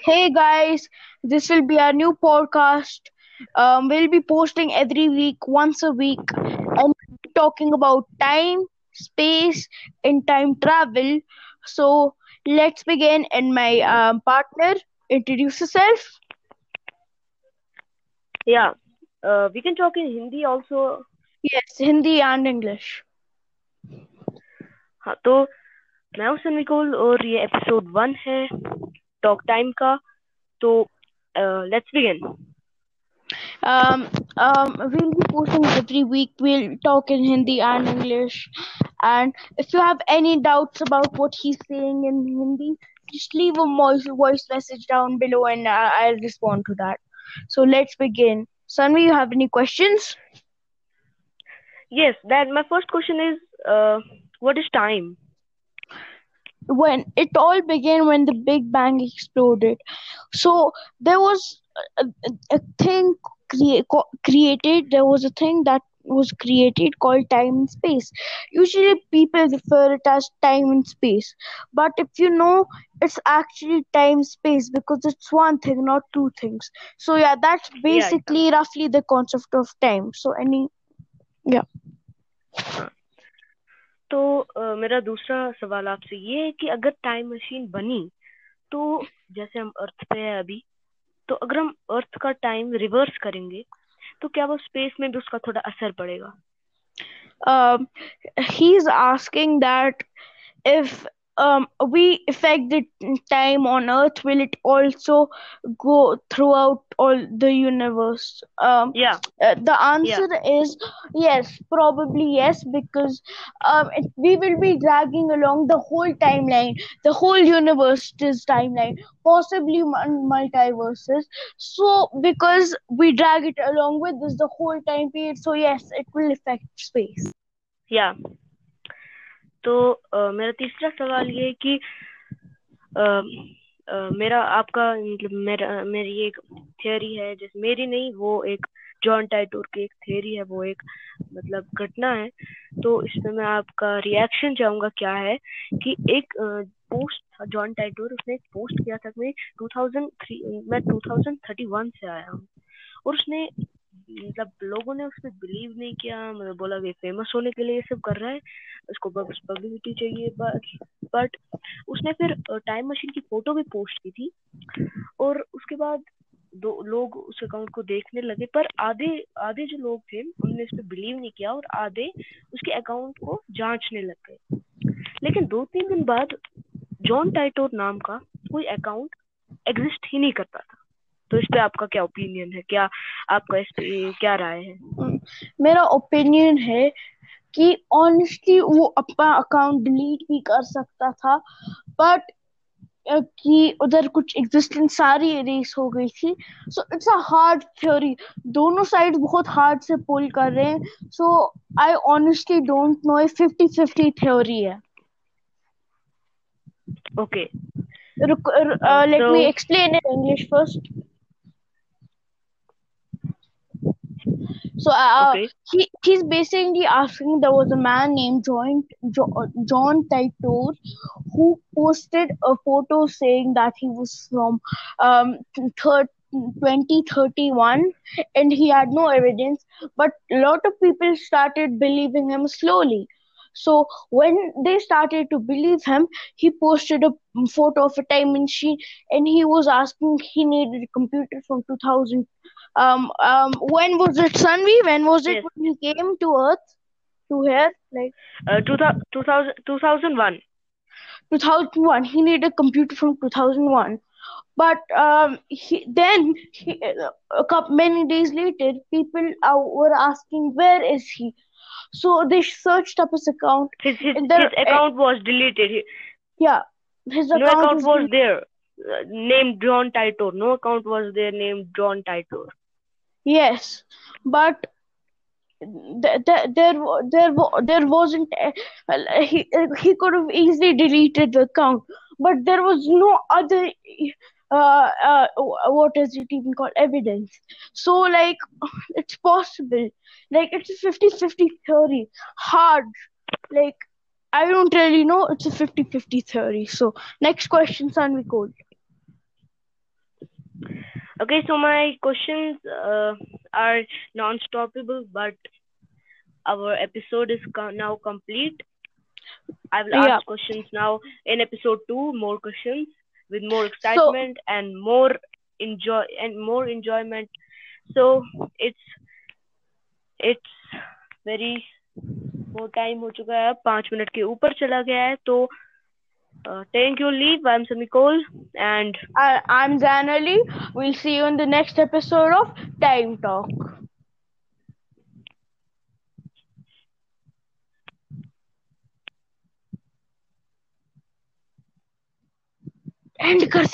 Hey guys, this will be our new podcast. Um, we'll be posting every week, once a week, and talking about time, space, and time travel. So let's begin. And my um, partner, introduce yourself. Yeah, uh, we can talk in Hindi also. Yes, Hindi and English. हाँ तो मैं हूँ सनविकोल और ये episode one है talk time ka. So uh, let's begin. Um, um, we'll be posting every week. We'll talk in Hindi and English. And if you have any doubts about what he's saying in Hindi, just leave a voice, voice message down below and uh, I'll respond to that. So let's begin. Sanvi, you have any questions? Yes, that my first question is uh, what is time? When it all began when the Big Bang exploded. So there was a, a, a thing crea- created, there was a thing that was created called time and space. Usually people refer it as time and space. But if you know, it's actually time space because it's one thing, not two things. So yeah, that's basically roughly the concept of time. So any uh, तो uh, मेरा दूसरा सवाल आपसे ये है कि अगर time machine बनी तो जैसे हम अर्थ पे है अभी तो अगर हम अर्थ का टाइम रिवर्स करेंगे तो क्या वो स्पेस में भी उसका थोड़ा असर पड़ेगा? He is asking that if um, we affect the time on Earth, will it also go throughout all the universe? Um, या uh, the answer is yes, probably yes, because um, it, we will be dragging along the whole timeline, the whole universe's timeline, possibly mul- multiverses. So, because we drag it along with this the whole time period, so yes, it will affect space. या तो अ, मेरा तीसरा सवाल ये है कि अ, अ, मेरा आपका मतलब मेरा मेरी एक थियोरी है जैसे मेरी नहीं वो एक जॉन टाइटोर की एक थियोरी है वो एक मतलब घटना है। तो इसमें मैं आपका रिएक्शन चाहूँगा क्या है कि एक पोस्ट था जॉन टाइटोर उसने एक पोस्ट किया था मैं 2003 मैं 2031 से आया हूँ। और उसने मतलब लोगों ने उस पर बिलीव नहीं किया मतलब बोला कि फ़ेमस होने के लिए ये सब कर रहा है उसको बस पब्लिसिटी चाहिए बस बट उसने फिर टाइम मशीन की फ़ोटो भी पोस्ट की थी, और उसके बाद दो, लोग उस अकाउंट को देखने लगे, पर आधे आधे जो लोग थे उन्होंने इस पर बिलीव नहीं किया और आधे उसके अकाउंट को जांचने लग गए। लेकिन दो तीन दिन बाद जॉन टाइटोर नाम का कोई अकाउंट एग्जिस्ट ही नहीं करता तो इस पे आपका क्या ओपिनियन है? क्या आपका इस पे क्या राय है? हम्म, मेरा ओपिनियन है कि ऑनेस्टली वो अपना अकाउंट डिलीट भी कर सकता था बट कि उधर कुछ एग्जिस्टेंस सारी एरेस हो गई थी। So it's a hard theory दोनों साइड बहुत हार्ड से पुल कर रहे हैं। So I honestly don't know ये फिफ्टी फिफ्टी थ्योरी है। Okay let me explain in English first So uh, Okay. he he's basically asking there was a man named John jo, John Titor who posted a photo saying that he was from um thir- 2031 and he had no evidence but a lot of people started believing him slowly so when they started to believe him he posted a photo of a time machine and he was asking he needed a computer from 2000 um um when was it Sanvi? when was it Yes. when he came to earth to here like? Uh, 2000, 2000, 2001 2001 he needed a computer from 2001 but um he, then he, a couple many days later people uh, were asking where is he so they searched up his account his his, his account was deleted. Yeah his account, no account, was was there. Uh, named John Titor. No account was there named John Titor. Yes, but th- th- there there there wasn't a- he he could have easily deleted the account, but there was no other uh, uh what is it even called evidence. So like it's possible, like it's a 50-50 theory, hard, like. I don't really know. It's a 50-50 theory. So next question, Sanvi Gold. Okay, so my questions uh, are non-stoppable, but our episode is co- now complete. I will Yeah. ask questions now in episode two, more questions with more excitement and more enjoy and more enjoyment. So it's it's very वो time हो चुका है अब पांच minute के ऊपर चला गया है तो take your leave I am समीकोल and I, I'm Zanali. We'll see you in the next episode of Time Talk. End कर